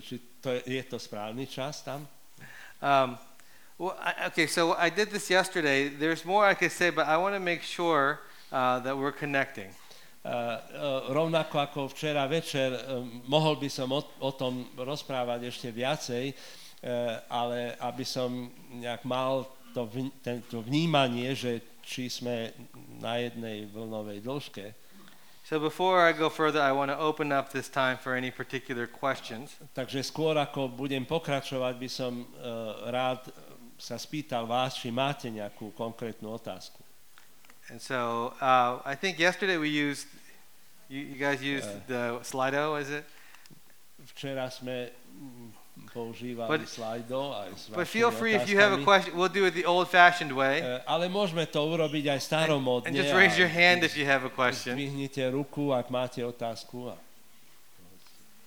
či to je, je to správny čas tam? Um, well, I, okay, so I did this yesterday. There's more I could say, but I want to make sure uh, that we're connecting. Uh, uh, rovnako ako včera večer, uh, mohol by som o, o tom rozprávať ešte viacej, uh, ale aby som nejak mal to, vn- tento vnímanie, že či sme na jednej vlnovej dĺžke. So before I go further, I want to open up this time for any particular questions. Takže skôr ako budem pokračovať, by som uh, rád sa spýtal vás, či máte nejakú konkrétnu otázku. And so uh, I think yesterday we used, you, you guys used Uh, the Slido, is it? Včera sme But- feel free if you have a question. We'll do it the old-fashioned way. Eh, Ale môžeme to urobiť aj staromodne. And just raise your hand if you have a question. Zdvihnite ruku, ak máte otázku. A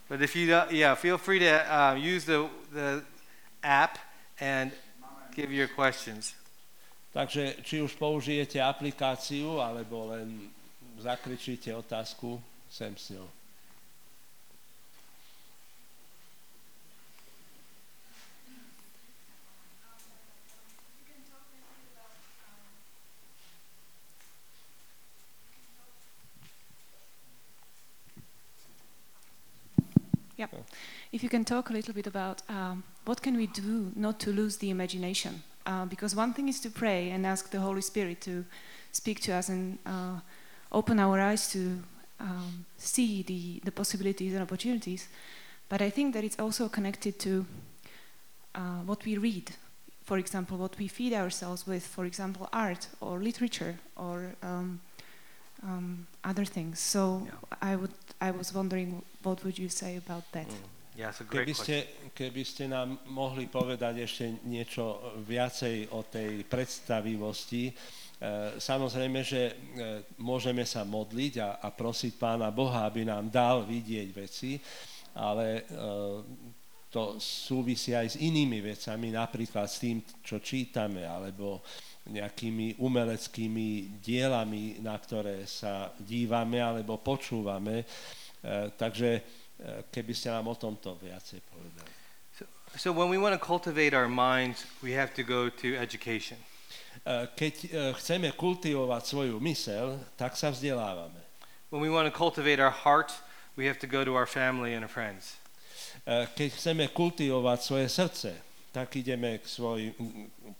But if you, don't- yeah, feel free to uh, use the, the app and give your questions. Takže či už použijete aplikáciu, alebo len zakričíte otázku, sem s ňou. Yeah. If you can talk a little bit about um, what can we do not to lose the imagination? Uh, because one thing is to pray and ask the Holy Spirit to speak to us and uh, open our eyes to um, see the, the possibilities and opportunities. But I think that it's also connected to uh, what we read. For example, what we feed ourselves with, for example, art or literature or um, um, other things. So I would, I was wondering, what would you say about that? Yeah, it's a great Keby question. ste, keby ste nám mohli povedať ešte niečo viacej o tej predstavivosti, e, samozrejme, že e, môžeme sa modliť a, a prosiť Pána Boha, aby nám dal vidieť veci, ale e, to súvisí aj s inými vecami, napríklad s tým, čo čítame, alebo nejakými umeleckými dielami, na ktoré sa dívame alebo počúvame. E, takže e, keby ste nám o tomto viacej povedali. So when we want to cultivate our minds, we have to go to education. E, Keď chceme kultivovať svoju mysel, tak sa vzdelávame. When we want to cultivate our heart, we have to go to our family and our friends. Keď chceme kultivovať svoje srdce, tak ideme k svojim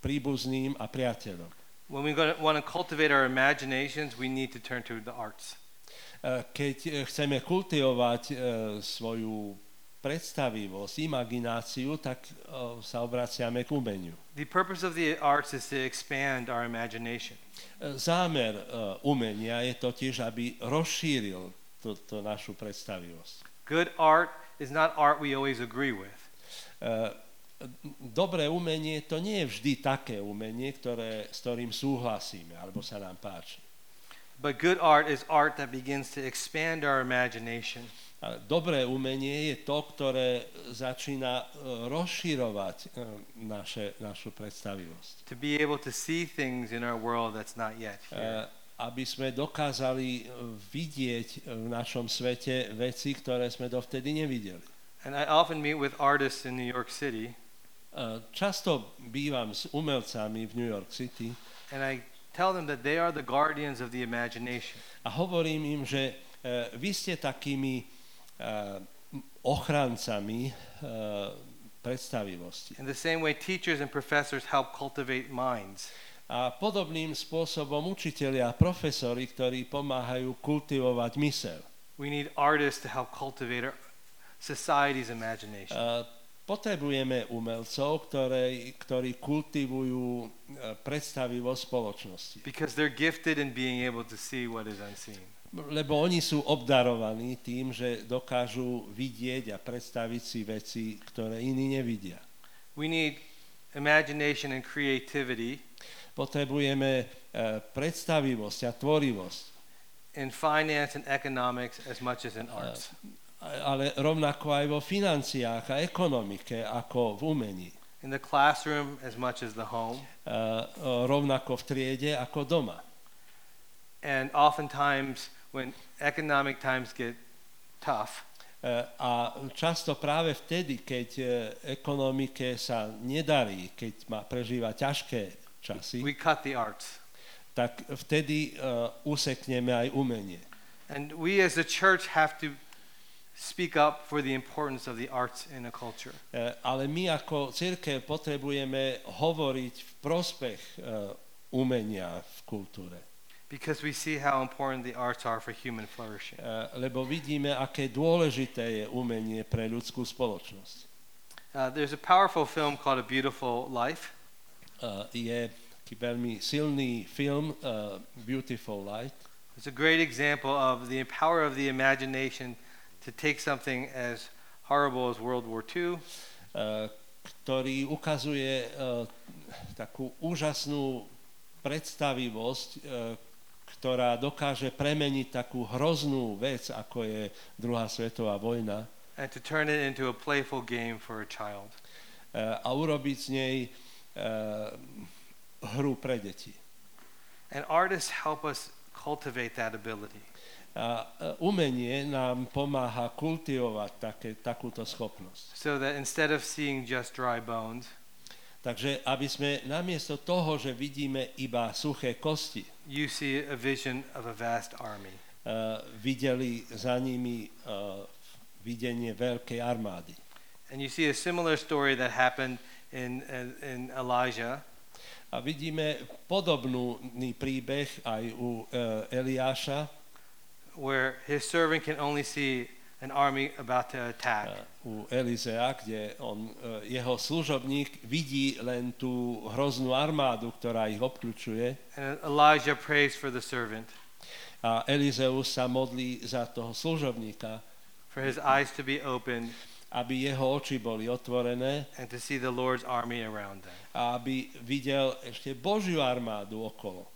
príbuzným a priateľom. When we want to cultivate our imaginations, we need to turn to the arts. E, Keď e, chceme kultivovať e, svoju predstavivosť, imagináciu, tak sa obraciame k umeniu. The purpose of the arts is to expand our imagination. Zámer umenia je totiž, aby rozšíril túto našu predstavivosť. Good art is not art we always agree with. Dobré umenie to nie je vždy také umenie, ktoré, s ktorým súhlasíme alebo sa nám páči. But good art is art that begins to expand our imagination. A Dobré umenie je to, ktoré začína e, rozširovať e, naše, našu predstavivosť. To be able to see things in our world that's not yet here. E, Aby sme dokázali vidieť v našom svete veci, ktoré sme dovtedy nevideli. And I often meet with artists in New York City, Často bývam s umelcami v New York City and I tell them that they are the guardians of the imagination. a hovorím im, že e, vy ste takými e, ochrancami e, predstavivosti. In the same way, teachers and professors help cultivate minds. A podobným spôsobom učitelia a profesori, ktorí pomáhajú kultivovať mysel. We need artists to help cultivate our society's imagination. E, Potrebujeme umelcov, ktoré, ktorí kultivujú e, predstavivosť spoločnosti. Because they're gifted in being able to see what is unseen. Lebo oni sú obdarovaní tým, že dokážu vidieť a predstaviť si veci, ktoré iní nevidia. We need imagination and creativity Potrebujeme e, predstavivosť a tvorivosť, in finance and economics as much as in arts. a- ale rovnako aj vo financiách a ekonomike, ako v umení. In the classroom as much as the home. E, rovnako v triede ako doma. And oftentimes, when economic times get tough, E, A často práve vtedy, keď e, ekonomike sa nedarí, keď má prežíva ťažké časy, we cut the arts. tak vtedy uh, usekneme aj umenie. And we as a church have to speak up for the importance of the arts in a culture. E, Ale my ako církev potrebujeme hovoriť v prospech uh, umenia v kultúre. Because we see how important the arts are for human flourishing. Uh, Lebo vidíme, aké dôležité je umenie pre ľudskú spoločnosť. Uh, there's a powerful film called A Beautiful Life. Uh, Je taký veľmi silný film uh, Beautiful Light. It's a great example of the power of the imagination to take something as horrible as World War II uh, ktorý ukazuje uh, takú úžasnú predstavivosť, uh, ktorá dokáže premeniť takú hroznú vec, ako je druhá svetová vojna and to turn it into a playful game for a child. uh, a urobiť z nej uh, hru pre deti. And artists help us cultivate that ability. A umenie nám pomáha kultivovať také, takúto schopnosť. So that instead of seeing just dry bones, Takže aby sme namiesto toho, že vidíme iba suché kosti, you see a vision of a vast army. uh, videli za nimi uh, videnie veľkej armády. And you see a similar story that happened in, in, in Elijah, A vidíme podobný príbeh aj u uh, Eliáša, where his servant can only see an army about to attack. u Elizea, kde on, uh, jeho služobník vidí len tú hroznú armádu, ktorá ich obklúčuje. And Elijah prays for the servant, A Elizeus sa modlí za toho služobníka, for his eyes to be opened aby jeho oči boli otvorené and to see the Lord's army around them. a aby videl ešte Božiu armádu okolo.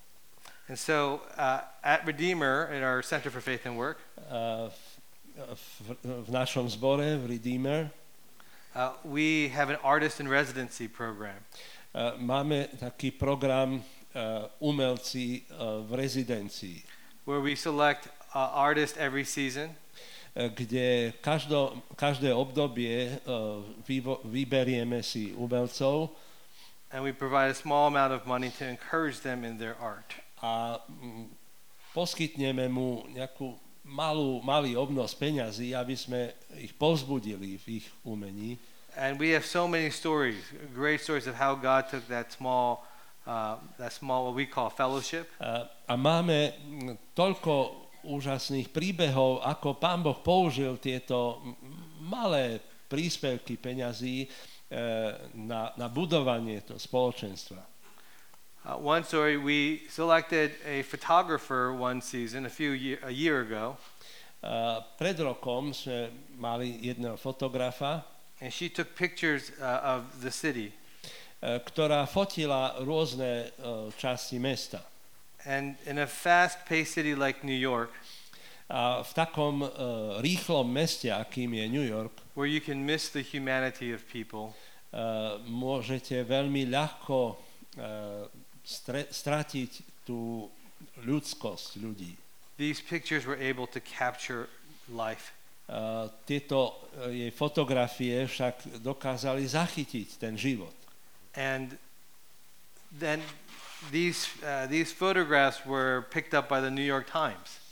And so uh, at Redeemer, in our Center for Faith and Work, Uh, Redeemer, uh, we have an artist in residency program. uh, máme taký program uh, umelci uh, v rezidencii, where we select uh, artists every season uh, kde každo, každé obdobie uh, vyvo, vyberieme si and we provide a small amount of money to encourage them in their art. A mm, poskytneme mu nejakú malú, malý obnos peňazí, aby sme ich povzbudili v ich umení. And we have so many stories, great stories of how God took that small, uh, that small what we call fellowship, A, a máme mm, toľko úžasných príbehov, ako pán Boh použil tieto mm, malé príspevky peňazí e, na, na budovanie toho spoločenstva. Uh, one story, we selected a photographer one season, a few year, a year ago, uh, pred rokom sme mali jedného fotografa, and she took pictures uh, of the city. e, ktorá fotila rôzne e, časti mesta. And in a fast-paced city like New York, A v takom e, rýchlom meste, akým je New York, where you can miss the humanity of people, môžete veľmi ľahko stratiť tú ľudskosť ľudí. these pictures were able to capture life. Uh, tieto uh, jej fotografie však dokázali zachytiť ten život. And then these, uh, these photographs were picked up by the New York Times.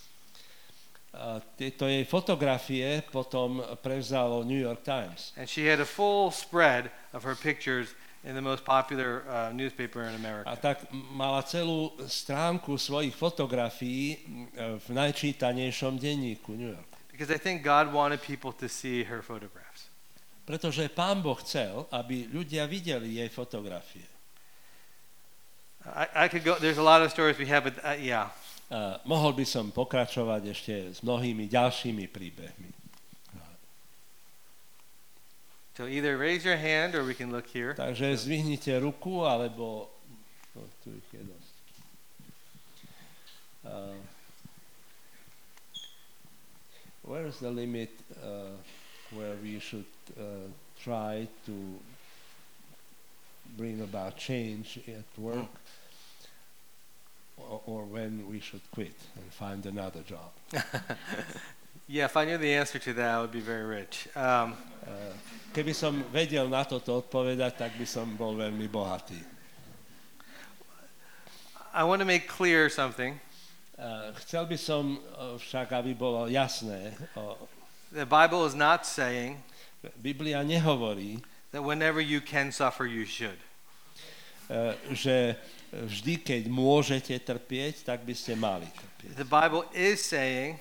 Uh, tieto jej fotografie potom prevzalo New York Times. And she had a full spread of her pictures in the most popular uh, newspaper in A America. tak m- mala celú stránku svojich fotografií m, v najčítanejšom denníku New York. Because I think God wanted people to see her photographs. Pretože pán Boh chcel, aby ľudia videli jej fotografie. I, I could go, there's a lot of stories we have, but uh, yeah. Uh, mohol by som pokračovať ešte s mnohými ďalšími príbehmi. So either raise your hand or we can look here. Takže zvihnite ruku, alebo... No, tu ich je dosť. Uh, where is the limit uh, where we should uh, try to bring about change at work or, or when we should quit and find another job? Yeah, if I knew the answer to that, I would be very rich. Um, Keby som vedel na toto odpovedať, tak by som bol veľmi bohatý. I want to make clear something. Uh, Chcel by som uh, však, aby bolo jasné, o- The Bible is not saying Biblia nehovorí, that whenever you can suffer, you should. uh, že vždy, keď môžete trpieť, tak by ste mali trpieť. The Bible is saying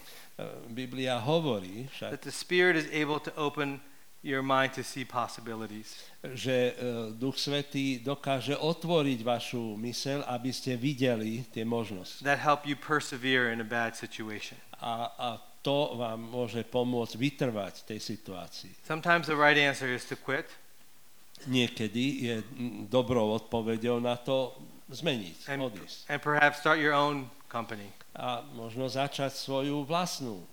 Biblia hovorí však, that the Spirit is able to open your mind to see possibilities. že uh, Duch Svetý dokáže otvoriť vašu mysel, aby ste videli tie možnosti. that help you persevere in a bad situation. A, a to vám môže pomôcť vytrvať tej situácii. Sometimes the right answer is to quit Niekedy je mm, dobrou odpoveďou na to zmeniť, and, odísť. and perhaps start your own company. A možno začať svoju vlastnú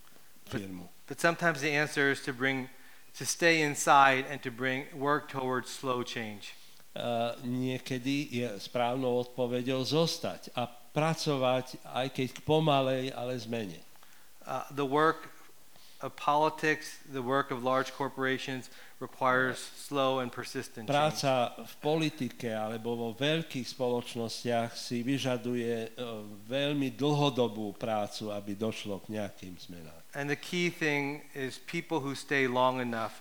firmu. But sometimes the answer is to bring to stay inside and to bring work towards slow change. Uh, niekedy je správnou odpoveďou zostať a pracovať, aj keď pomalej, ale zmene. Uh, the work of politics, the work of large corporations requires slow and persistent. Práca v politike alebo vo veľkých spoločnostiach si vyžaduje uh, veľmi dlhodobú prácu, aby došlo k nejakým zmenám. And the key thing is people who stay long enough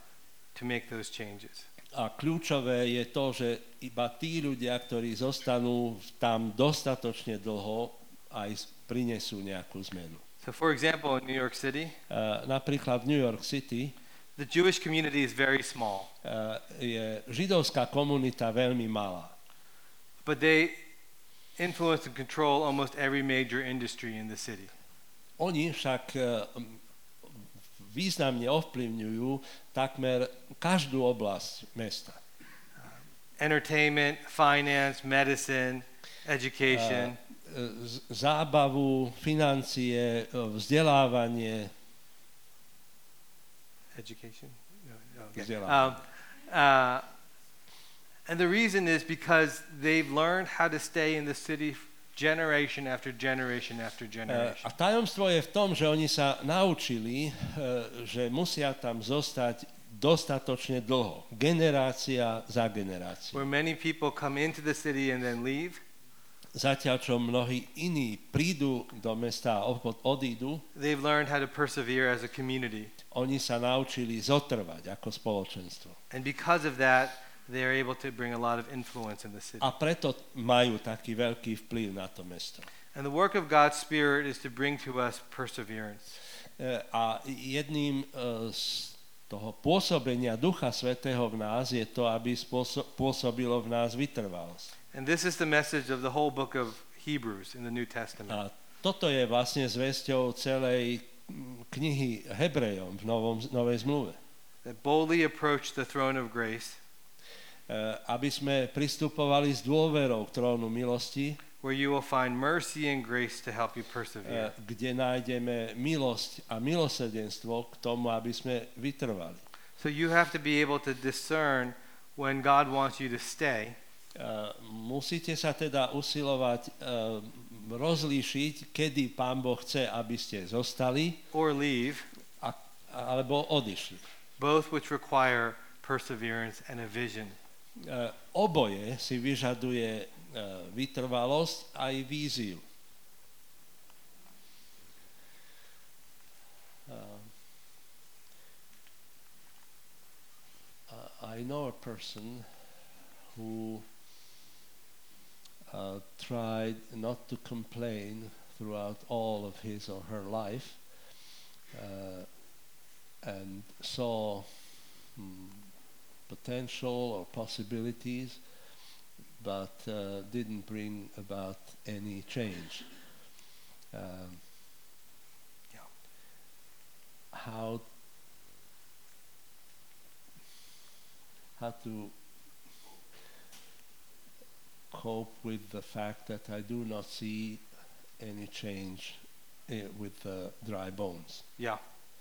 to make those changes. A kľúčové je to, že iba tí ľudia, ktorí zostanú tam dostatočne dlho, aj prinesú nejakú zmenu. So, for example, in New York City, Uh, napríklad v New York City the Jewish community is very small, uh, je židovská komunita veľmi malá. but they influence and control almost every major industry in the city. Oni však uh, významne ovplyvňujú takmer každú oblasť mesta. Entertainment, finance, medicine, education. Uh, zábavu, financie, vzdelávanie, education? No, no, okay. Um, uh, and the reason is because they've learned how to stay in the city generation after generation after E, generation. A tajomstvo je v tom, že oni sa naučili, e, že musia tam zostať dostatočne dlho. Generácia za generáciou. Where many people come into the city and then leave, Zatiaľ, čo mnohí iní prídu do mesta a od- odídu, they've learned how to persevere as a community. oni sa naučili zotrvať ako spoločenstvo. And because of that, they are able to bring a lot of influence in the city. A preto majú taký veľký vplyv na to mesto. And the work of God's Spirit is to bring to us perseverance. E, A jedným e, z toho pôsobenia Ducha Svetého v nás je to, aby pôsobilo v nás vytrvalosť. And this is the message of the whole book of Hebrews in the New Testament. A toto je vlastne zväzťou celej mm, knihy Hebrejom v Novom, Novej zmluve. That boldly approach the throne of grace, E, Aby sme pristupovali s dôverou k trónu milosti, where you will find mercy and grace to help you persevere. kde nájdeme milosť a milosrdenstvo k tomu, aby sme vytrvali. So you have to be able to discern when God wants you to stay Musíte sa teda usilovať e, rozlíšiť, kedy Pán Boh chce, aby ste zostali or leave, a, alebo odišli. both which require perseverance and a vision. E, Oboje si vyžaduje e, vytrvalosť aj víziu. Uh, I know a person who uh, tried not to complain throughout all of his or her life uh, and saw mm, potential or possibilities but uh, didn't bring about any change. Um, Yeah. How how to cope with the fact that I do not see any change eh, with the dry bones. Yeah,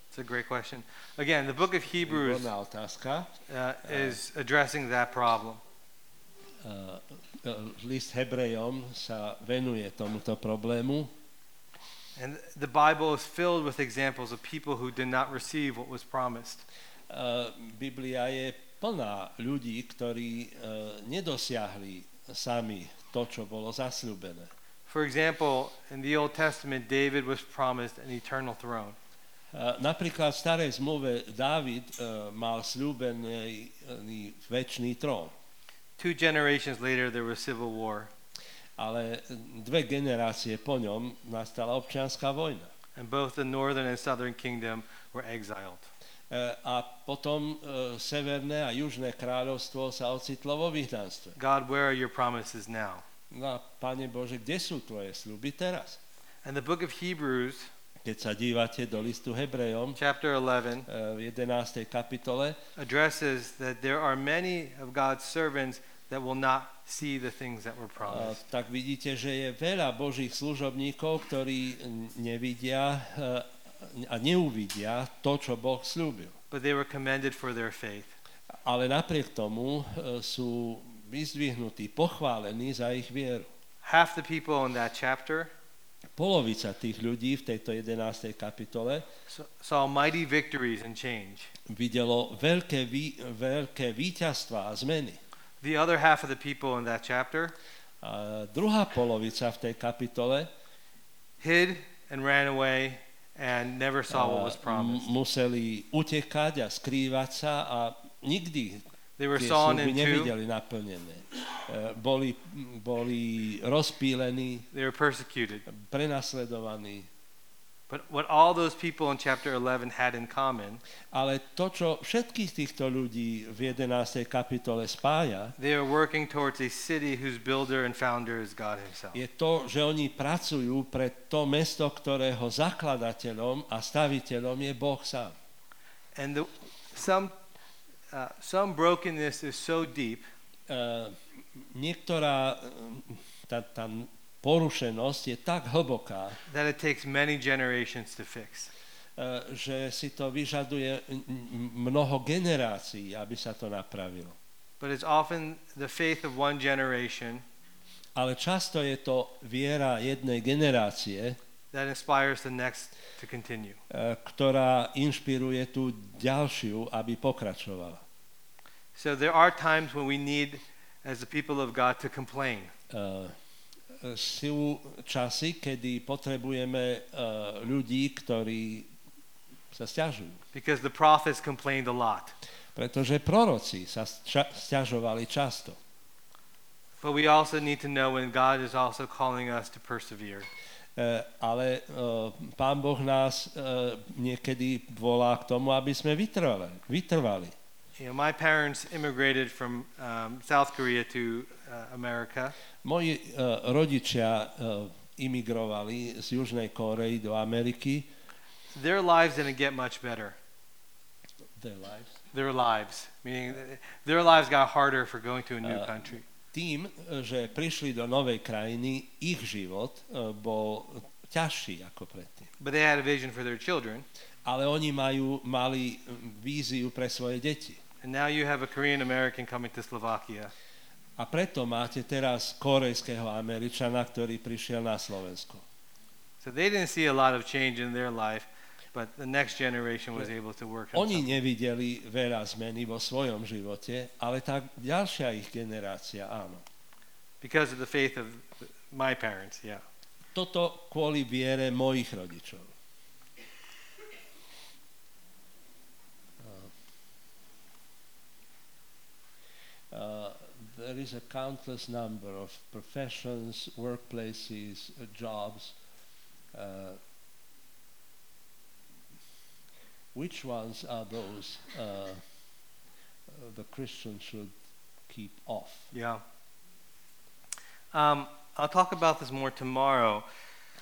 it's a great question. Again, the book of Hebrews otázka. uh, is addressing that problem. Uh, uh, list Hebrejom sa venuje tomuto problému And the Bible is filled with examples of people who did not receive what was promised. Uh, Biblia je plná ľudí, ktorí uh, nedosiahli sami to, čo bolo zasľúbené. For example, in the Old Testament, David was promised an eternal throne. Uh, napríklad v starej zmluve Dávid uh, mal slúbený uh, väčší trón, Two generations later, there was civil war, ale dve generácie po ňom nastala občianská vojna. and both the northern and southern kingdom were exiled. Uh, a potom uh, severné a južné kráľovstvo sa ocitlo vo vyhnanstve. God, where are your promises now? No Pane Bože, kde sú tvoje sľuby teraz? And the book of Hebrews, Keď sa dívate do listu Hebrejom chapter 11, uh, v 11. kapitole, addresses that there are many of God's servants that will not see the things that were promised. tak vidíte, že je veľa Božích služobníkov, ktorí nevidia a neuvidia to, čo Boh slúbil. But they were commended for their faith. Ale napriek tomu uh, sú vyzdvihnutí, pochválení za ich vieru. Half the people in that chapter Polovica tých ľudí v tejto 11. kapitole saw mighty victories and change. videlo veľké, vý, veľké víťazstva a zmeny. The other half of the people in that chapter A druhá polovica v tej kapitole hid and ran away and never saw what was promised. museli utekať a skrývať sa a nikdy They were sawn in two. nevideli naplnené. E, Boli, boli rozpílení, They were persecuted. prenasledovaní. But what all those people in chapter 11 had in common, Ale to, čo všetkých týchto ľudí v 11. kapitole spája, they are working towards a city whose builder and founder is God Himself. je to, že oni pracujú pre to mesto, ktorého zakladateľom a staviteľom je Boh sám. And the, some, uh, some brokenness is so deep E, niektorá e, tá, tá porušenosť je tak hlboká, that it takes many generations to fix. e, že si to vyžaduje mnoho generácií, aby sa to napravilo. But it's often the faith of one generation Ale často je to viera jednej generácie, that inspires the next to continue. e, ktorá inšpiruje tú ďalšiu, aby pokračovala. So there are times when we need, as the people of God, to complain. E, Sú časy, kedy potrebujeme e, ľudí, ktorí sa stiažujú. Because the prophets complained a lot. Pretože proroci sa stiažovali často. But we also need to know when God is also calling us to persevere. E, ale e, Pán Boh nás niekedy volá k tomu, aby sme vytrvali. vytrvali. You know, my parents immigrated from um, South Korea to uh, America, Moji e, rodičia e, imigrovali z Južnej Kórei do Ameriky. their lives didn't get much better. Their lives. Their lives, meaning th- their lives got harder for going to a new Uh, country. Tým, e, že prišli do novej krajiny, ich život e, bol ťažší ako predtým. But they had a vision for their children. Ale oni majú, mali víziu pre svoje deti. And now you have a Korean American coming to Slovakia. A preto máte teraz korejského Američana, ktorý prišiel na Slovensko. So they didn't see a lot of change in their life, but the next generation was able to work on Oni something. nevideli veľa zmeny vo svojom živote, ale tá ďalšia ich generácia áno. because of the faith of my parents, yeah. Toto kvôli viere mojich rodičov. Uh, there is a countless number of professions, workplaces, uh, jobs. Uh, which ones are those uh, uh, the Christian should keep off? Yeah. Um, I'll talk about this more tomorrow.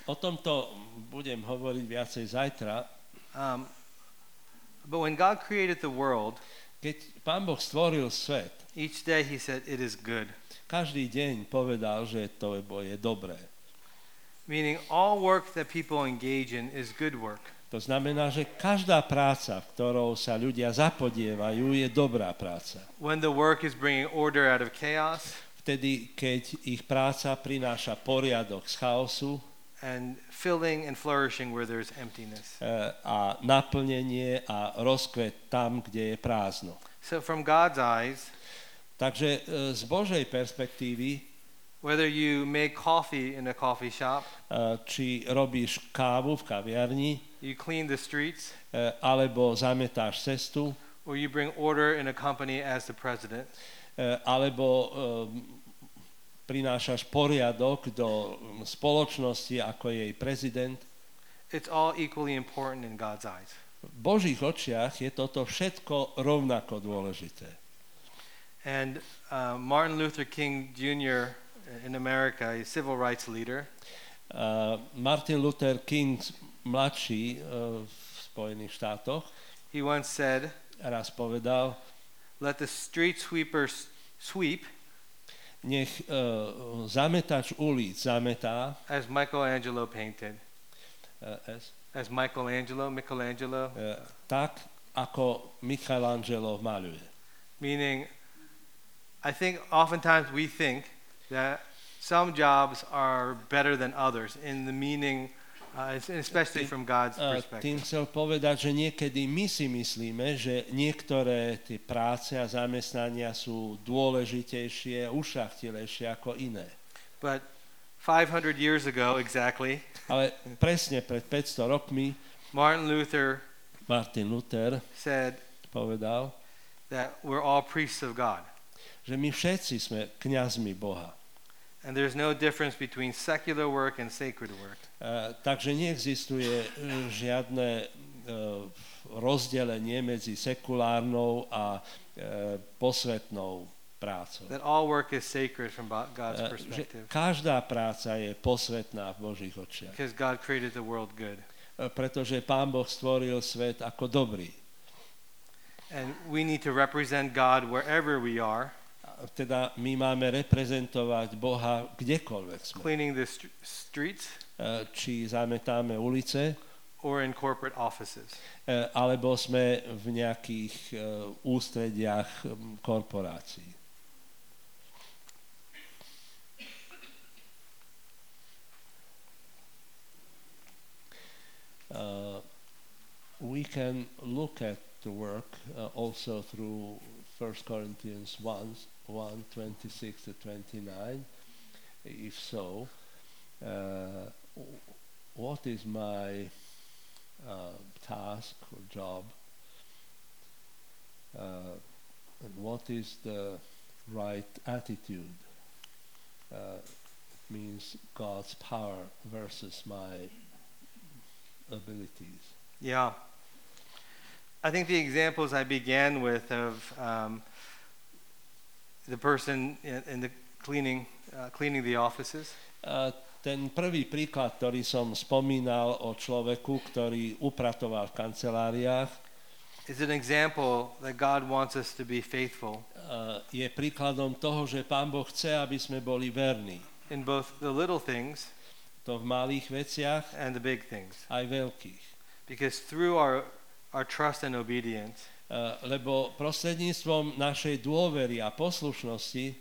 O tomto budem hovoriť viacej zajtra. Um, but when God created the world, Keď Pán Boh stvoril svet, each day he said, It is good. každý deň povedal, že to je dobré. Meaning, all work that people engage in is good work. To znamená, že každá práca, v ktorou sa ľudia zapodievajú, je dobrá práca. When the work is bringing order out of chaos Vtedy, keď ich práca prináša poriadok z chaosu and filling and flourishing where there's emptiness. e, a naplnenie a rozkvet tam, kde je prázdno. So, from God's eyes, Takže e, z Božej perspektívy, whether you make coffee in a coffee shop, e, či robíš kávu v kaviarni, you clean the streets, e, alebo zametáš cestu, or you bring order in a company as the president, alebo prinášaš poriadok do spoločnosti ako jej prezident. it's all equally important in God's eyes. V Božích očiach je toto všetko rovnako dôležité. And uh, Martin Luther King Jr. in America, a civil rights leader, Uh, Martin Luther King mladší uh, v Spojených štátoch he once said, raz povedal, Let the street sweepers sweep nech uh, zametač ulic zametá, as Michelangelo painted. uh, as, As Michelangelo, Michelangelo, uh, tak, ako Michelangelo maľuje. meaning, I think oftentimes we think that some jobs are better than others in the meaning, uh, es- especially from God's perspective. tým chcel povedať, že niekedy my si myslíme, že niektoré tie práce a zamestnania sú dôležitejšie, ušachtilejšie ako iné. But 500 years ago, exactly, Ale presne pred 500 rokmi Martin Luther Martin Luther said povedal, that we're all priests of God. Že my všetci sme kňazmi Boha. And there's no difference between secular work and sacred work. Uh, takže neexistuje uh, žiadne uh, rozdelenie medzi sekulárnou a uh, posvetnou prácou. That all work is sacred from God's Uh, že perspective. každá práca je posvetná v Božích očiach. Because God created the world good. Pretože Pán Boh stvoril svet ako dobrý. And we need to represent God wherever we are, Teda my máme reprezentovať Boha kdekoľvek sme. cleaning the st- streets Uh, Či zametáme ulice, or in corporate offices. uh, alebo sme v nejakých uh, ústrediach korporácií. Uh, we can look at the work uh, also through 1 Corinthians 1, 1 26 to 29. If so, uh, what is my uh, task or job? Uh, and what is the right attitude? Uh, means God's power versus my abilities. Yeah. I think the examples I began with of um, the person in, in the cleaning, uh, cleaning the offices, A ten prvý príklad, ktorý som spomínal o človeku, ktorý upratoval v kanceláriách, is an example that God wants us to be faithful a je príkladom toho, že Pán Boh chce, aby sme boli verní. in both the little things To v malých veciach, and the big things. aj veľkých. Because through our, our trust and obedience, A Lebo prostredníctvom našej dôvery a poslušnosti,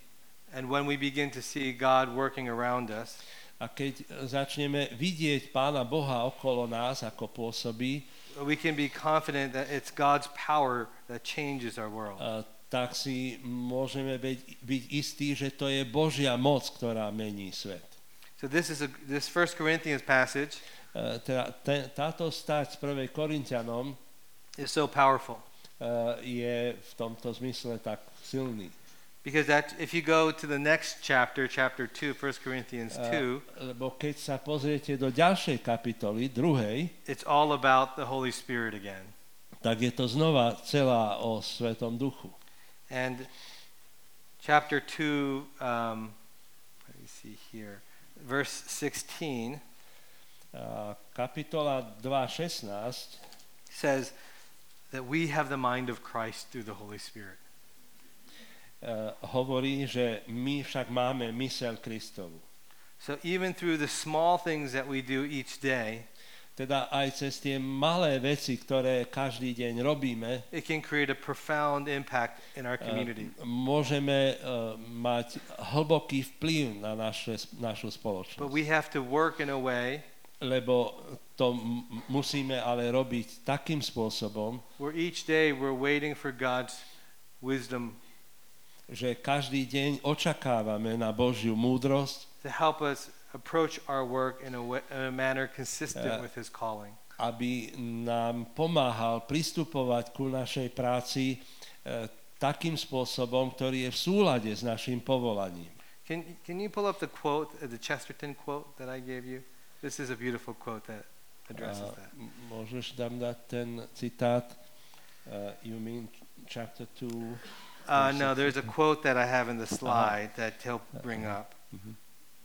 and when we begin to see God working around us, a keď začneme vidieť Pána Boha okolo nás, ako pôsobí, we can be confident that it's God's power that changes our world. a tak si môžeme byť, byť istí, že to je Božia moc, ktorá mení svet. So this is a, this First Corinthians passage E, Teda te, táto stať z 1. Korintianom is so powerful e, je v tomto zmysle tak silný. because that if you go to the next chapter, chapter 2, 1 Corinthians E, 2, Lebo keď sa pozriete do ďalšej kapitoly, druhej, it's all about the Holy Spirit again. tak je to znova celá o Svetom Duchu. And chapter 2, um, let me see here, verse 16 A kapitola 2.16 says that we have the mind of Christ through the Holy Spirit. e, hovorí, že my však máme mysel Kristovu. So even through the small things that we do each day, Teda aj cez tie malé veci, ktoré každý deň robíme, it can create a profound impact in our community. Eh, môžeme eh, mať hlboký vplyv na naše, našu But spoločnosť. we have to work in a way Lebo to musíme ale robiť takým spôsobom, where each day we're waiting for God's wisdom že každý deň očakávame na Božiu múdrosť, to help us approach our work in a, way, in a manner consistent Uh, with His calling. aby nám pomáhal pristupovať ku našej práci e, takým spôsobom, ktorý je v súlade s našim povolaním. Can, can you pull up the quote, uh, the Chesterton quote that I gave you? This is a beautiful quote that addresses that. m- môžeš tam dať ten citát? Uh, you mean chapter 2? Uh, no, there's a quote that I have in the slide that he'll bring Uh-huh. up. Mhm.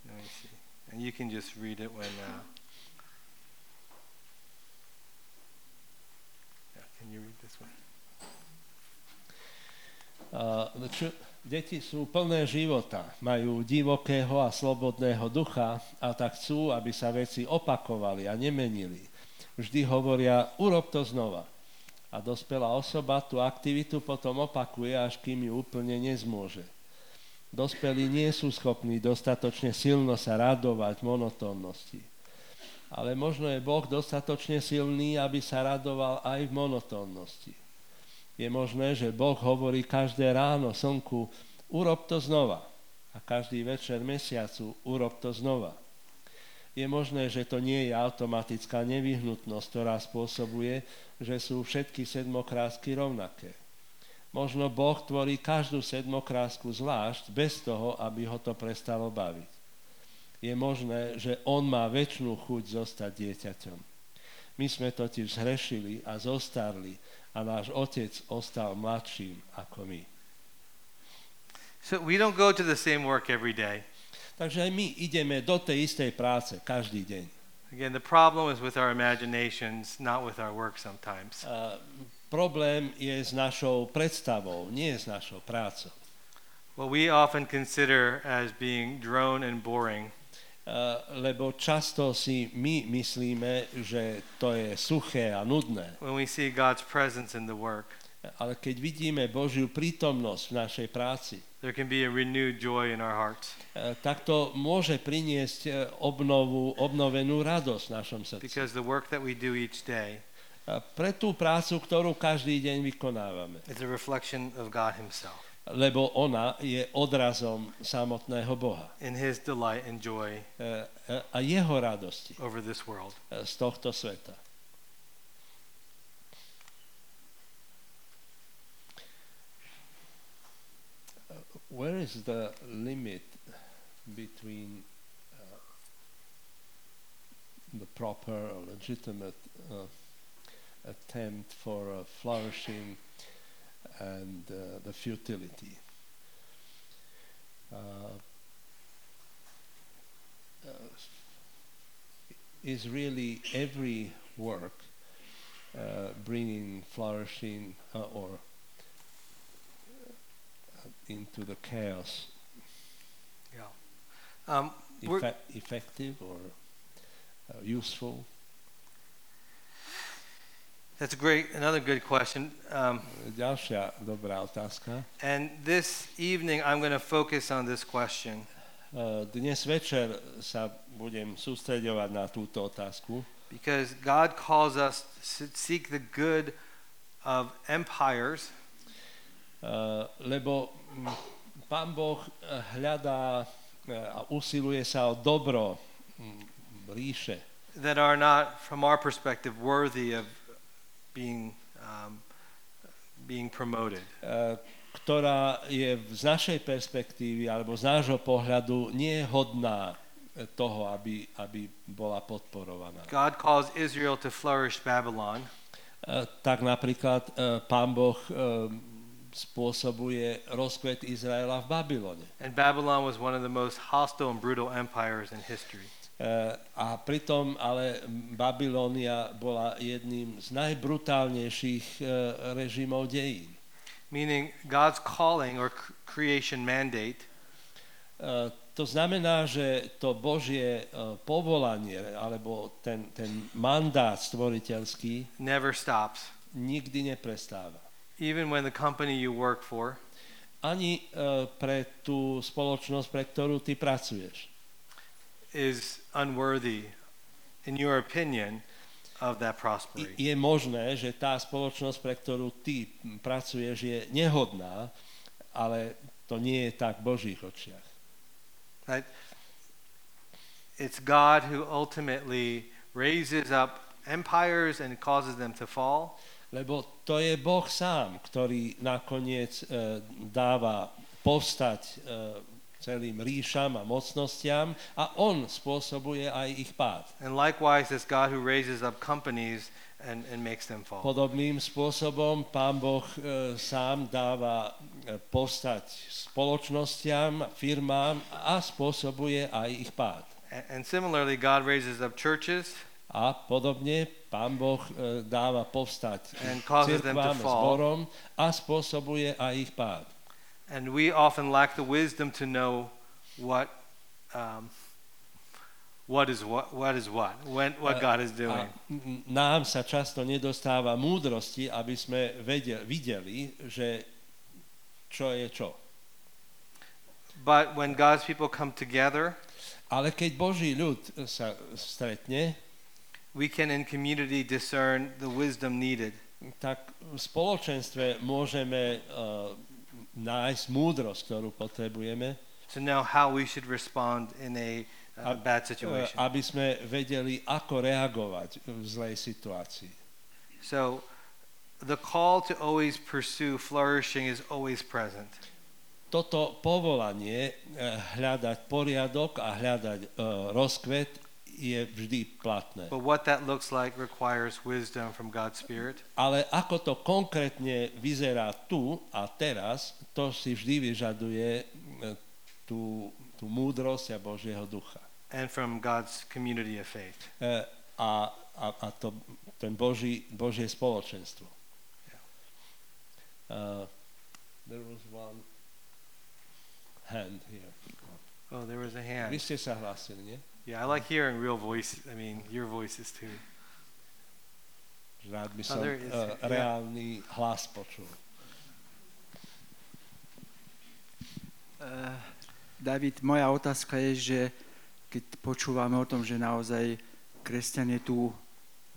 Let me see. And you can just read it when. Uh, yeah, can you read this one? Uh, čo, deti sú plné života, majú divokého a slobodného ducha a tak chcú, aby sa veci opakovali a nemenili. Vždy hovoria, urob to znova. A dospelá osoba tú aktivitu potom opakuje, až kým ju úplne nezmôže. Dospelí nie sú schopní dostatočne silno sa radovať monotónnosti. Ale možno je Boh dostatočne silný, aby sa radoval aj v monotónnosti. Je možné, že Boh hovorí každé ráno slnku, urob to znova. A každý večer mesiacu, urob to znova. Je možné, že to nie je automatická nevyhnutnosť, ktorá spôsobuje, že sú všetky sedmokrásky rovnaké. Možno Boh tvorí každú sedmokrásku zvlášť, bez toho, aby ho to prestalo baviť. Je možné, že on má väčšinu chuť zostať dieťaťom. My sme totiž zhrešili a zostarli a náš otec ostal mladším ako my. So we don't go to the same work every day. Takže my ideme do tej istej práce každý deň. Again, the problem is with our imaginations, not with our work sometimes. A problém je s našou predstavou, nie s našou prácou. What we often consider as being drone and boring lebo často si my myslíme, že to je suché a nudné. when we see God's presence in the work, Ale keď vidíme Božiu prítomnosť v našej práci, there can be a renewed joy in our hearts e, tak to môže priniesť e, obnovu, obnovenú radosť v našom srdci. because the work that we do each day pre tú prácu, ktorú každý deň vykonávame. is a reflection of God Himself Lebo ona je odrazom samotného Boha in His delight and joy a jeho radosti over this world. z tohto sveta. Where is the limit between uh, the proper or legitimate uh, attempt for a flourishing and uh, the futility? Uh, uh, is really every work uh, bringing flourishing uh, or into the chaos Yeah. Um, effective or uh, useful? That's a great, another good question. Um, Ďalšia dobrá otázka. and this evening, I'm going to focus on this question Uh, Dnes večer sa budem sústreďovať na túto otázku, because God calls us to seek the good of empires uh, lebo mm, Pán Boh uh, hľadá uh, a usiluje sa o dobro mm, ríše, that are not, from our perspective, worthy of being um, being promoted. uh, ktorá je z našej perspektívy alebo z nášho pohľadu nie je hodná eh, toho, aby, aby bola podporovaná. God calls Israel to flourish Babylon, Uh, tak napríklad Pán Boh spôsobuje rozkvet Izraela v Babylone. and Babylon was one of the most hostile and brutal empires in history. Uh, a pritom ale Babylónia bola jedným z najbrutálnejších uh, režimov dejín. Meaning, God's calling or creation mandate Uh, to znamená, že to Božie uh, povolanie alebo ten, ten mandát stvoriteľský never stops. nikdy neprestáva. even when the company you work for ani e, pre tú spoločnosť, pre ktorú ty pracuješ. is unworthy, in your opinion, of that prosperity. Je možné, že tá spoločnosť, pre ktorú ty pracuješ, je nehodná, ale to nie je tak v Božích očiach. Right? It's God who ultimately raises up empires and causes them to fall. Lebo to je Boh sám, ktorý nakoniec e, dáva povstať e, celým ríšam a mocnostiam a on spôsobuje aj ich pád. And likewise, it's God who raises up companies and, and makes them fall. Podobným spôsobom pán Boh e, sám dáva e, povstať spoločnostiam, firmám a spôsobuje aj ich pád. A- And similarly, God raises up churches A podobne pán Boh e, dáva povstať And cirkvám, zborom a spôsobuje aj ich pád. And we often lack the wisdom to know what, um, what is what, what is what, when, what God is A doing. n- nám sa často nedostáva múdrosti, aby sme vedel, videli, že čo je čo. But when God's people come together, Ale keď Boží ľud sa stretne, we can in community discern the wisdom needed. tak v spoločenstve môžeme uh, nájsť múdrosť, ktorú potrebujeme, to know how we should respond in a uh, bad uh, situation. aby sme vedeli, ako reagovať v zlej situácii. So the call to always pursue flourishing is always present. Toto povolanie eh, hľadať poriadok a hľadať eh, rozkvet je vždy platné. But what that looks like requires wisdom from God's Spirit. Ale ako to konkrétne vyzerá tu a teraz, to si vždy vyžaduje e, tú, tú múdrosť a Božieho ducha. and from God's community of faith. E, A, a, a to, ten Boží, Božie spoločenstvo. Uh, there was one hand here. Oh, there was a Vy hand. ste sa hlásili, nie? Yeah, I like hearing real voice. I mean, your voices too. Rád by Oh, som there is, uh, yeah. reálny hlas počul. Eh, David, moja otázka je, že keď počúvame o tom, že naozaj kresťan je tu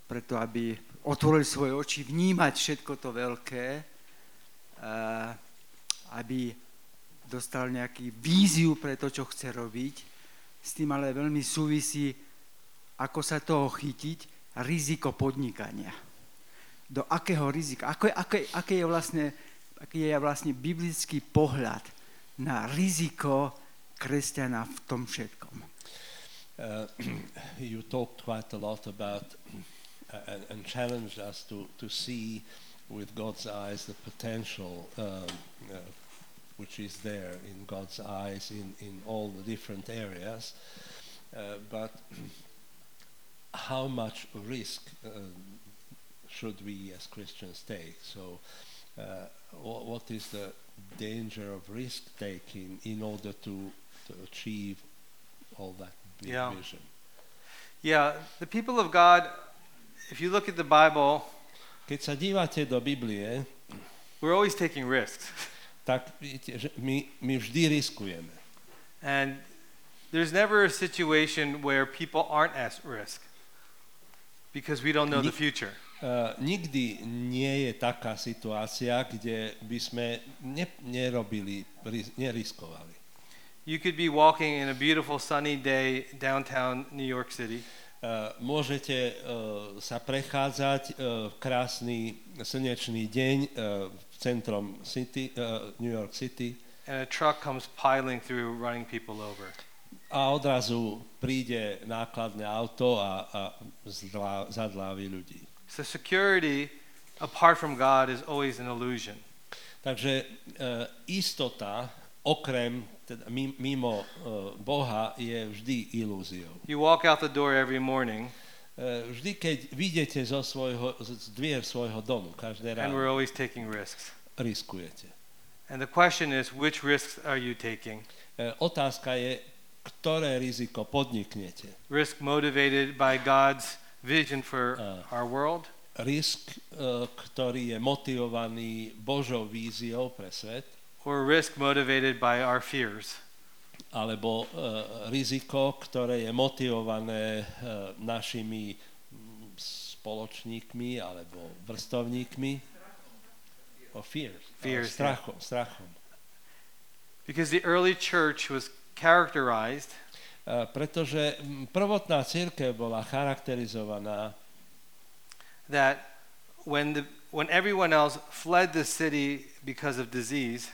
preto, aby otvoril svoje oči, vnímať všetko to veľké, eh, aby dostal nejaký víziu pre to, čo chce robiť. S tým ale veľmi súvisí, ako sa toho chytiť, riziko podnikania. Do akého rizika? Ako, aké, aké je vlastne, aký je vlastne biblický pohľad na riziko kresťana v tom všetkom. Uh, you talked quite a lot about uh, and, and challenged us to, to see with God's eyes the potential um, uh, which is there in God's eyes in, in all the different areas. Uh, but how much risk uh, should we as Christians take? So, uh, what, what is the danger of risk taking in order to, to achieve all that big Yeah. vision? Yeah, the people of God, if you look at the Bible, Keď sa dívate do Biblie, we're always taking risks. tak my, my vždy riskujeme. And there's never a situation where people aren't at risk because we don't know the future. Uh, nikdy nie je taká situácia, kde by sme ne, nerobili, ris- neriskovali. You could be walking in a beautiful sunny day downtown New York City, môžete uh, sa prechádzať uh, v krásny slnečný deň v centrom city, New York City and a truck comes piling through, running people over. a odrazu príde nákladné auto a, a zdlá, zadlávi ľudí. So security, apart from God, is always an illusion. Takže uh, istota okrem, teda mi- mimo uh, Boha je vždy ilúziou. You walk out the door every morning, Uh, vždy, keď vidíte zo svojho, z dvier svojho domu, každé and we're ráno, always taking risks. riskujete. And the question is, which risks are you taking? Uh, otázka je, ktoré riziko podniknete. Risk motivated by God's vision for our world, risk, e, ktorý je motivovaný Božou víziou pre svet, or risk motivated by our fears. alebo e, riziko, ktoré je motivované e, našimi mm, spoločníkmi alebo vrstovníkmi. O fears. Fears, strachom, strachom. Because the early church was characterized E, pretože mm, prvotná církev bola charakterizovaná that when, the, when everyone else fled the city because of disease,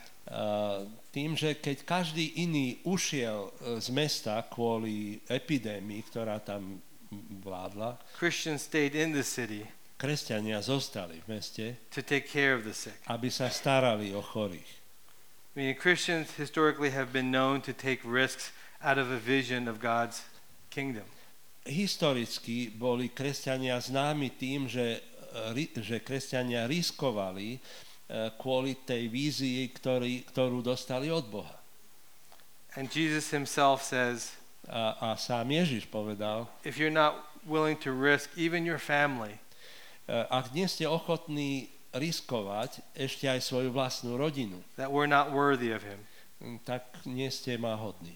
tým, že keď každý iný ušiel e, z mesta kvôli epidémii, ktorá tam vládla, Christians stayed in the city kresťania zostali v meste, to take care of the sick. aby sa starali o chorých. I mean, Christians historically have been known to take risks out of a vision of God's kingdom. Historicky boli kresťania známi tým, že, e, ri- že kresťania riskovali e, kvôli tej vízii, ktorý, ktorú dostali od Boha. And Jesus himself says, A, a sám Ježiš povedal, if you're not willing to risk even your family, e, ak nie ste ochotní riskovať ešte aj svoju vlastnú rodinu, that we're not worthy of him. tak nie ste ma hodní.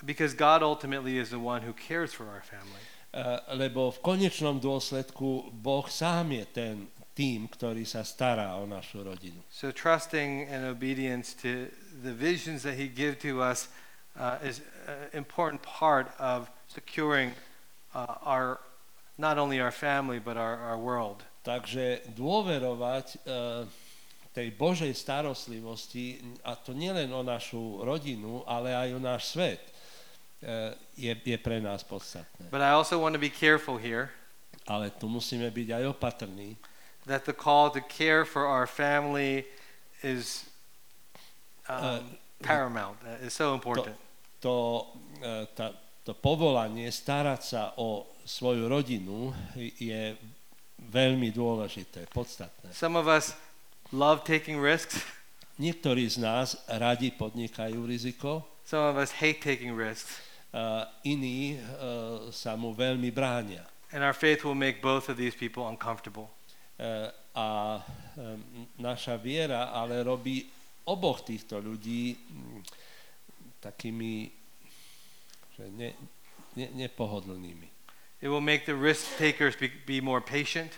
Because God ultimately is the one who cares for our family. E, Lebo v konečnom dôsledku Boh sám je ten tým, ktorý sa stará o našu rodinu. So trusting and obedience to the visions that he gives to us uh, is an important part of securing uh, our not only our family but our, our world. Takže dôverovať e, tej Božej starostlivosti, a to nielen o našu rodinu, ale aj o náš svet, e, je, je pre nás podstatné. But I also want to be careful here Ale tu musíme byť aj opatrní, that the call to care for our family is um, paramount. Uh, is so important. to, e, tá, to povolanie starať sa o svoju rodinu je veľmi dôležité, podstatné. Some of us love taking risks. Niektorí z nás radi podnikajú riziko, Some of us hate taking risks. a iní uh, sa mu veľmi bránia. And our faith will make both of these people uncomfortable. E, a e, naša viera ale robí oboch týchto ľudí mm, takými že ne, ne, nepohodlnými. It will make the risk takers be, be more patient.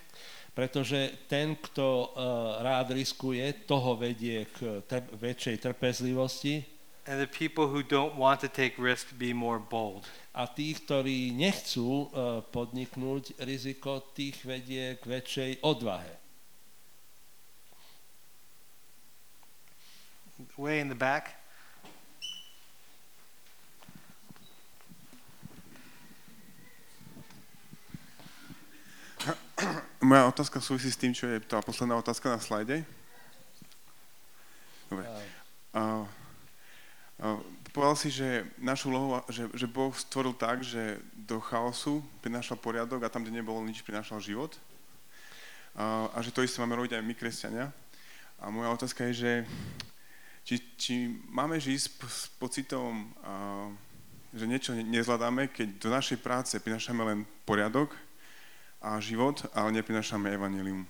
Pretože ten, kto uh, rád riskuje, toho vedie k trp- väčšej trpezlivosti And the people who don't want to take risks be more bold. a tí, ktorí nechcú uh, podniknúť riziko, tých vedie k väčšej odvahe. Way in the back. Moja otázka súvisí s tým, čo je tá posledná otázka na slajde. Dobre. A, povedal si, že našu úlohu, že, že Boh stvoril tak, že do chaosu prinášal poriadok a tam, kde nebolo nič, prinášal život. A, a že to isté máme robiť aj my, kresťania. A moja otázka je, že či, či máme žiť s, s pocitom, a, že niečo ne- nezvládame, keď do našej práce prinášame len poriadok, a život, ale neprinášame evanelium.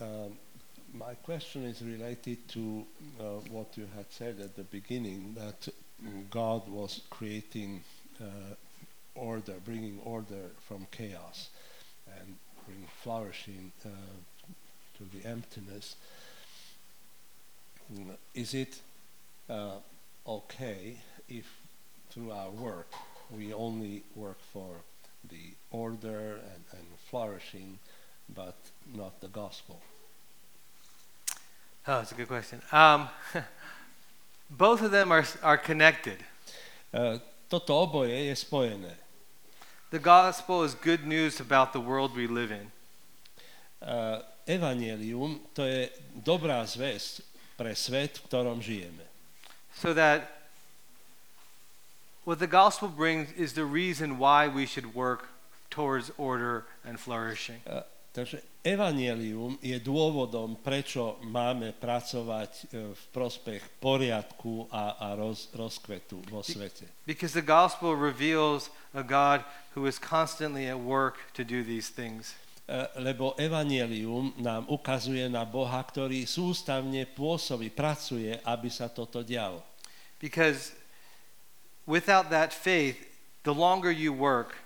Um, my question is related to uh, what you had said at the beginning that God was creating uh, order, bringing order from chaos and bringing flourishing uh, to the emptiness. Is it uh, okay if through our work we only work for the order and, and flourishing, but not the gospel? Oh, that's a good question. Um, both of them are, are connected. E, Toto oboje je spojené. The gospel is good news about the world we live in. Evangelium to je dobrá zväzť pre svet, v ktorom žijeme. So that what the gospel brings is the reason why we should work towards order and flourishing. E, Takže evanelium je dôvodom, prečo máme pracovať e, v prospech poriadku a, a roz, rozkvetu vo svete. Because the gospel reveals a God who is constantly at work to do these things. E, Lebo evanelium nám ukazuje na Boha, ktorý sústavne pôsobí, pracuje, aby sa toto dialo. Because without that faith, the longer you work,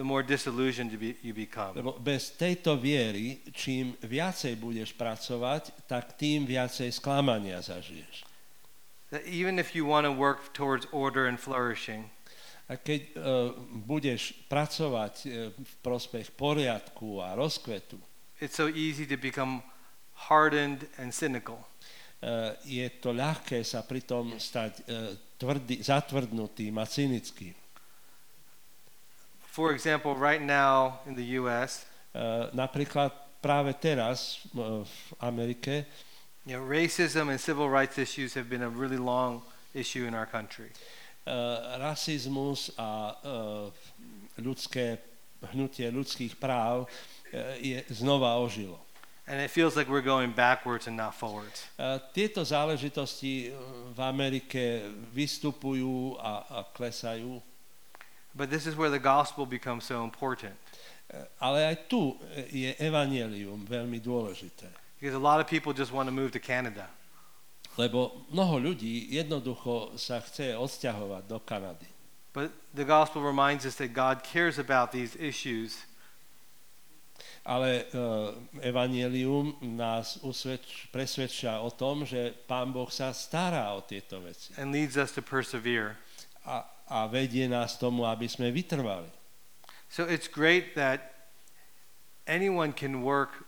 the more disillusioned you, be, you become. Lebo bez tejto viery, čím viacej budeš pracovať, tak tým viacej sklamania zažiješ. That even if you want to work towards order and flourishing, A keď uh, budeš pracovať uh, v prospech poriadku a rozkvetu, it's so easy to become hardened and cynical. uh, je to ľahké sa pritom stať uh, tvrdý, zatvrdnutým a cynickým. For example, right now in the US, Uh, napríklad práve teraz uh, v Amerike you know, racism and civil rights issues have been a really long issue in our country. uh, rasizmus a uh, ľudské hnutie ľudských práv uh, je znova ožilo. And it feels like we're going backwards and not forwards. Uh, tieto záležitosti v Amerike vystupujú a, a klesajú, But this is where the gospel becomes so important. Uh, ale aj tu uh, je evanelium veľmi dôležité. Because a lot of people just want to move to Canada. Lebo mnoho ľudí jednoducho sa chce odsťahovať do Kanady. But the gospel reminds us that God cares about these issues Ale uh, evanielium nás usvedč, presvedčia o tom, že Pán Boh sa stará o tieto veci and leads us to persevere. A, a vedie nás tomu, aby sme vytrvali. So it's great that anyone can work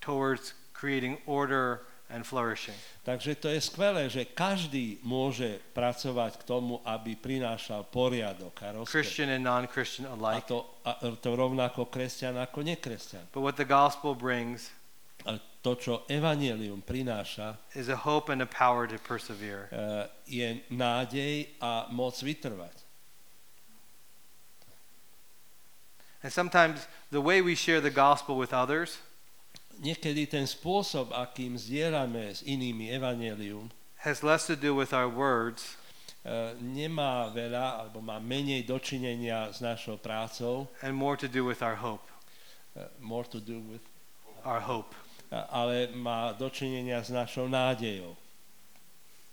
towards creating order and flourishing. Takže to je skvelé, že každý môže pracovať k tomu, aby prinášal poriadok a rozkvet. Christian and non-Christian A alike. to, a to rovnako kresťan ako nekresťan. But what the gospel brings A to, čo evanielium prináša, is a hope and a power to persevere. eh, je nádej a moc vytrvať. And sometimes the way we share the gospel with others Niekedy ten spôsob, akým zdieľame s inými evanelium, has less to do with our words eh, nemá veľa, alebo má menej dočinenia s našou prácou, and more to do with our hope. eh, more to do with, Our hope. Ale má dočinenia s našou nádejou.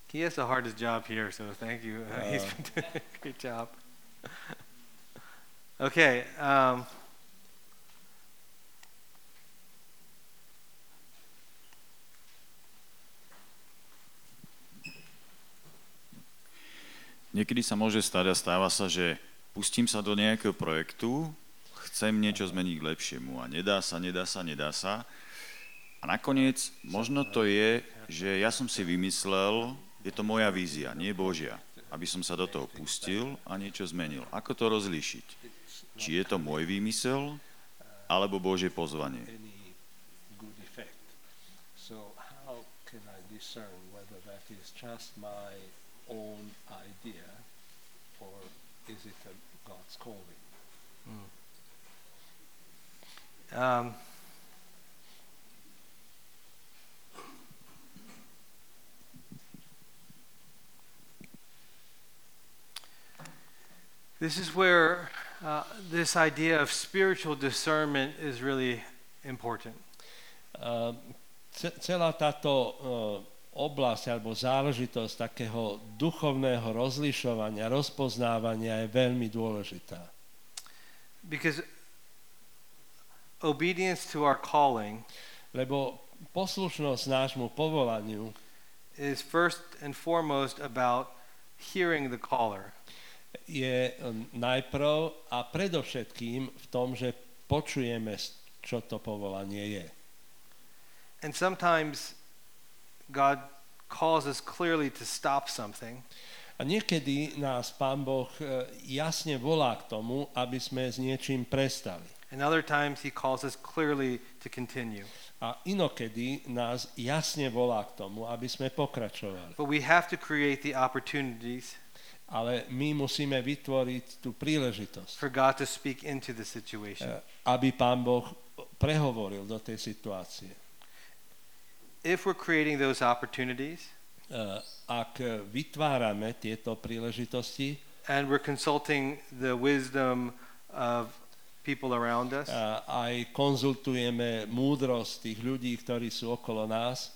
He has the hardest job here, so thank you. He's been doing a great job. Okay. Um, Niekedy sa môže stať a stáva sa, že pustím sa do nejakého projektu, chcem niečo zmeniť k lepšiemu a nedá sa, nedá sa, nedá sa. A nakoniec možno to je, že ja som si vymyslel, je to moja vízia, nie Božia, aby som sa do toho pustil a niečo zmenil. Ako to rozlíšiť? Či je to môj výmysel, alebo Božie pozvanie? any good effect. So how can I discern whether that is just my own idea or is it a God's calling? um, this is where uh, this idea of spiritual discernment is really important. Uh, ce- celá táto uh, oblasť alebo záležitosť takého duchovného rozlišovania, rozpoznávania je veľmi dôležitá. Because obedience to our calling Lebo poslušnosť nášmu povolaniu is first and foremost about hearing the caller. Je um, najprv a predovšetkým v tom, že počujeme, čo to povolanie je. And sometimes God calls us clearly to stop something, A niekedy nás Pán Boh e, jasne volá k tomu, aby sme s niečím prestali. and other times He calls us clearly to continue. A inokedy nás jasne volá k tomu, aby sme pokračovali. But we have to create the opportunities Ale my musíme vytvoriť tú príležitosť, for God to speak into the situation. e, aby Pán Boh prehovoril do tej situácie. If we're creating those opportunities E, Ak vytvárame tieto príležitosti and we're consulting the wisdom of people around us, a aj konzultujeme múdrosť tých ľudí, ktorí sú okolo nás,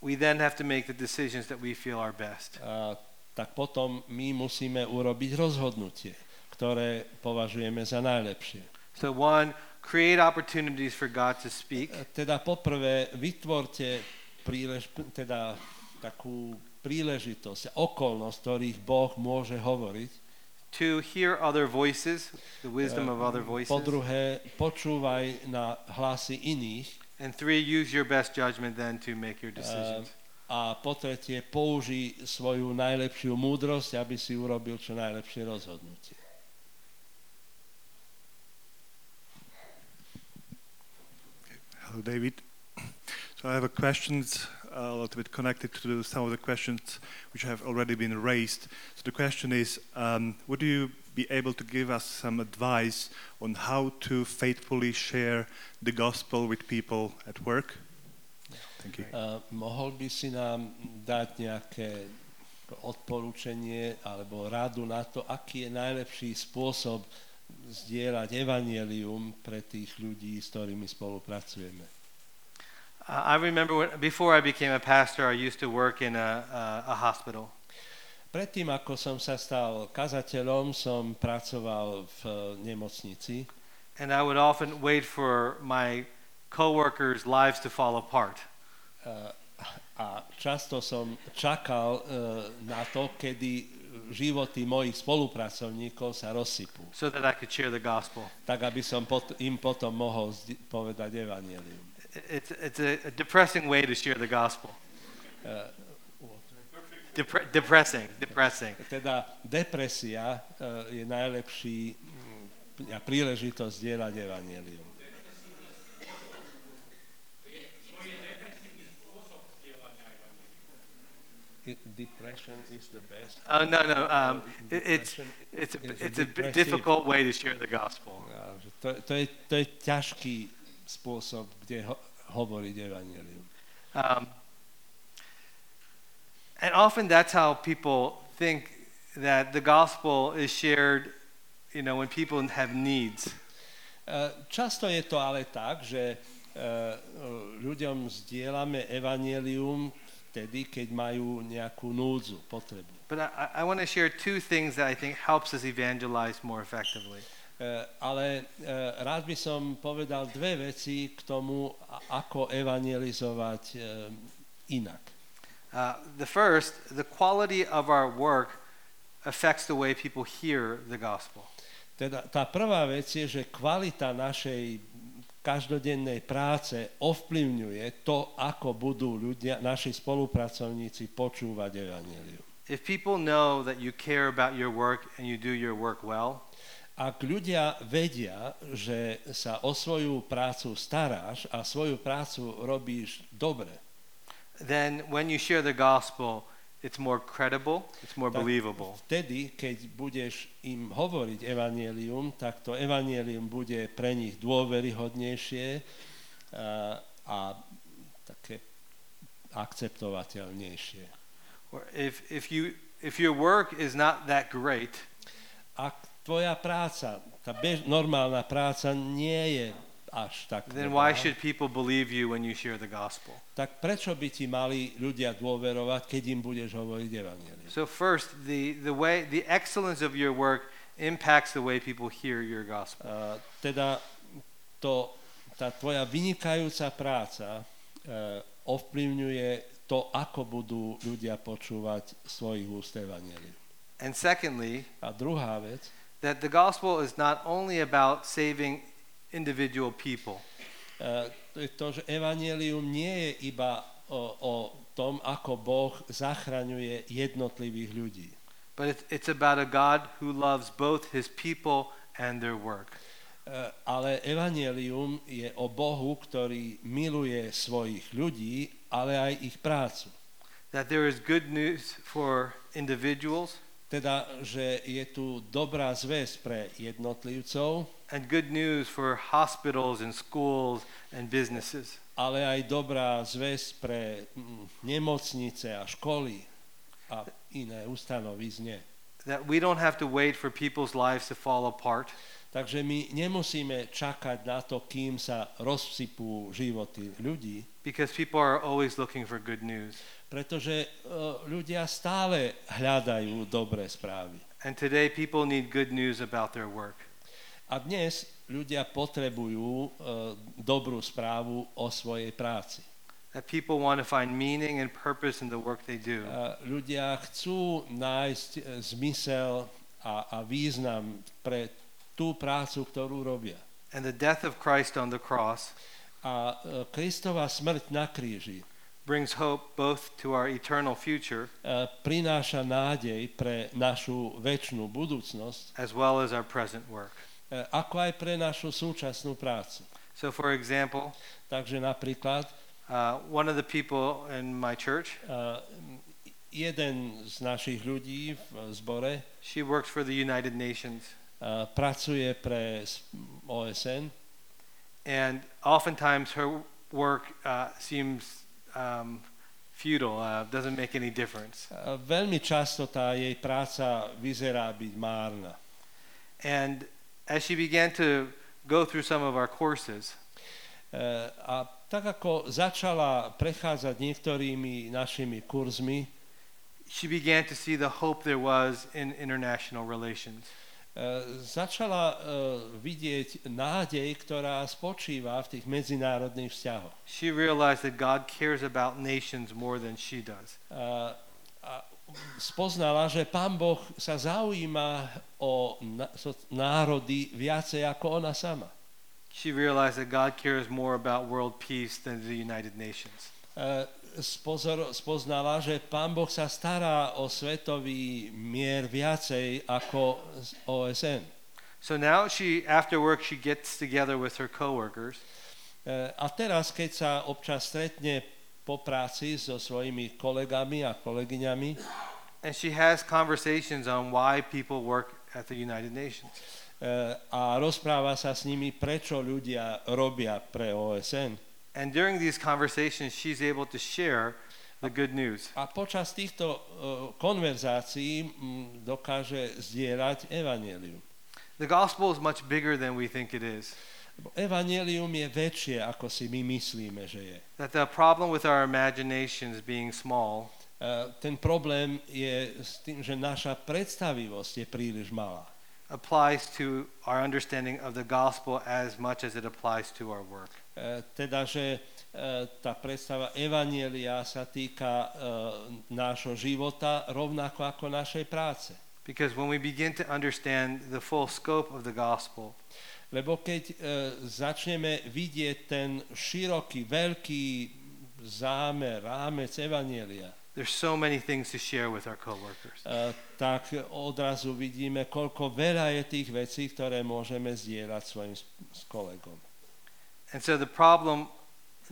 we then have to make the decisions that we feel are best. a, tak potom my musíme urobiť rozhodnutie, ktoré považujeme za najlepšie. So, one, create opportunities for God to speak. E, Teda poprvé vytvorte prílež, teda takú príležitosť, okolnosť, ktorých Boh môže hovoriť. To hear other voices, the wisdom E, of other Po voices. druhé, počúvaj na hlasy iných. And three, use your best judgment then to make your decisions. A po tretie, svoju najlepšiu múdrosť, aby si urobil čo najlepšie rozhodnutie. Hello, David. So I have a question a little bit connected to some of the questions which have already been raised. So the question is, um, would you be able to give us some advice on how to faithfully share the gospel with people at work? Thank you. Uh, mohol by si nám dať nejaké odporúčanie alebo radu na to, aký je najlepší spôsob zdieľať evanielium pre tých ľudí, s ktorými spolupracujeme. I remember when, before I became a pastor, I used to work in a, a, a hospital. Predtým, ako som sa stal kazateľom, som pracoval v eh, nemocnici And I would often wait for my coworkers' lives to fall apart. A často som čakal uh, na to, kedy životy mojich spolupracovníkov sa rozsypú, so that I could share the gospel. tak aby som pot- im potom mohol povedať evanielium. It's, it's a, depressing way to share the gospel. Uh, Depre- depressing, depressing. Teda depresia uh, je najlepší príležitosť zdieľať evanielium. I- Depression is the best. Oh no, no. Um, it, it's it's a, it's a difficult way to share the gospel. To, to, je, to je ťažký spôsob, kde ho, hovoriť evanielium. Um, and often that's how people think that the gospel is shared. You know, when people have needs. E, Často je to ale tak, že e, ľuďom zdieľame evanielium vtedy, keď majú nejakú núdzu, potrebu. But I, I want to share two things that I think helps us evangelize more effectively. E, Ale e, rád by som povedal dve veci k tomu, ako evangelizovať e, inak. Uh, the first, the quality of our work affects the way people hear the gospel. Teda tá prvá vec je, že kvalita našej každodennej práce ovplyvňuje to, ako budú ľudia, naši spolupracovníci počúvať evanelium. If people know that you care about your work and you do your work well, Ak ľudia vedia, že sa o svoju prácu staráš a svoju prácu robíš dobre, then when you share the gospel, it's more credible, it's more Tak. believable. vtedy, keď budeš im hovoriť evanielium, tak to evanielium bude pre nich dôveryhodnejšie a, a také akceptovateľnejšie. Or if, if, you, if your work is not that great, Ak tvoja práca, tá bež, normálna práca nie je až tak then why should people believe you when you share the gospel? tak prečo by ti mali ľudia dôverovať, keď im budeš hovoriť evanielium? So first, the, the way the excellence of your work impacts the way people hear your gospel. A teda to, tá tvoja vynikajúca práca e, ovplyvňuje to, ako budú ľudia počúvať svojich úst evanielium. And secondly, A druhá vec, that the gospel is not only about saving individual people, e, to že evanielium nie je iba o, o tom, ako Boh zachraňuje jednotlivých ľudí. but it's, it's about a God who loves both his people and their work. E, Ale evanielium je o Bohu, ktorý miluje svojich ľudí, ale aj ich prácu. That there is good news for individuals Teda, že je tu dobrá zväz pre jednotlivcov and good news for hospitals and schools and businesses. ale aj dobrá zväzť pre mm, nemocnice a školy a iné ustanovizne. That we don't have to wait for people's lives to fall apart. Takže my nemusíme čakať na to, kým sa rozsypú životy ľudí, Because people are always looking for good news. pretože e, ľudia stále hľadajú dobré správy. And today, people need good news about their work. A dnes ľudia potrebujú e, dobrú správu o svojej práci. That people want to find meaning and purpose in the work they do. A ľudia chcú nájsť e, zmysel a, a význam pre tú prácu, ktorú robia. And the death of Christ on the cross A e, Kristova smrť na kríži brings hope both to our eternal future e, prináša nádej pre našu väčšnú budúcnosť, as well as our present work. E, ako aj pre našu súčasnú prácu. So, for example, Takže napríklad uh, one of the people in my church, e, jeden z našich ľudí v zbore she works for the United Nations. e, pracuje pre OSN And oftentimes her work uh, seems um, futile, uh, doesn't make any difference. a veľmi často tá jej práca vyzerá byť márna. And as she began to go through some of our courses, E, A tak ako začala prechádzať niektorými našimi kurzmi, she began to see the hope there was in international relations. e, začala e, vidieť nádej, ktorá spočíva v tých medzinárodných vzťahoch. She realized that God cares about nations more than she does. A spoznala, že Pán Boh sa zaujíma o národy viacej ako ona sama. She realized that God cares more about world peace than the United Nations. E, spozor, spoznala, že Pán Boh sa stará o svetový mier viacej ako OSN. So now she, after work, she gets together with her coworkers E, A teraz, keď sa občas stretne po práci so svojimi kolegami a kolegyňami, and she has conversations on why people work at the United Nations. e, a rozpráva sa s nimi, prečo ľudia robia pre OSN. And during these conversations, she's able to share the good news. A počas týchto e, konverzácií mm, dokáže zdieľať evanelium. The gospel is much bigger than we think it is. Lebo Evanelium je väčšie, ako si my myslíme, že je. That the problem with our imaginations being small E, Ten problém je s tým, že naša predstavivosť je príliš malá. applies to our understanding of the gospel as much as it applies to our work. E, Teda, že e, tá predstava Evanielia sa týka nášho života rovnako ako našej práce. Because when we begin to understand the full scope of the gospel, Lebo keď e, začneme vidieť ten široký, veľký zámer, rámec Evanielia, there's so many things to share with our coworkers. e, tak odrazu vidíme, koľko veľa je tých vecí, ktoré môžeme zdieľať svojim s, kolegom. And so the problem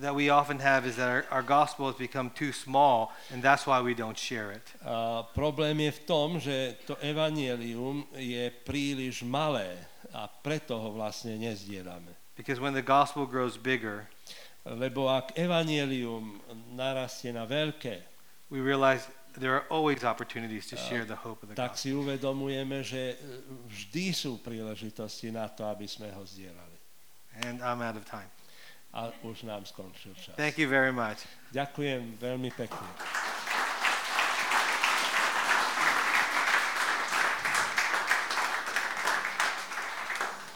that we often have is that our, our gospel has become too small, and that's why we don't share it. A problém je v tom, že to evanielium je príliš malé a preto ho vlastne nezdieľame. Because when the gospel grows bigger, Lebo ak evanielium narastie na veľké, we realize there are always opportunities to share the hope of the tak gospel. si uvedomujeme, že e, vždy sú príležitosti na to, aby sme ho zdieľali. And I'm out of time. A už nám skončil čas. Thank you very much. Ďakujem veľmi pekne.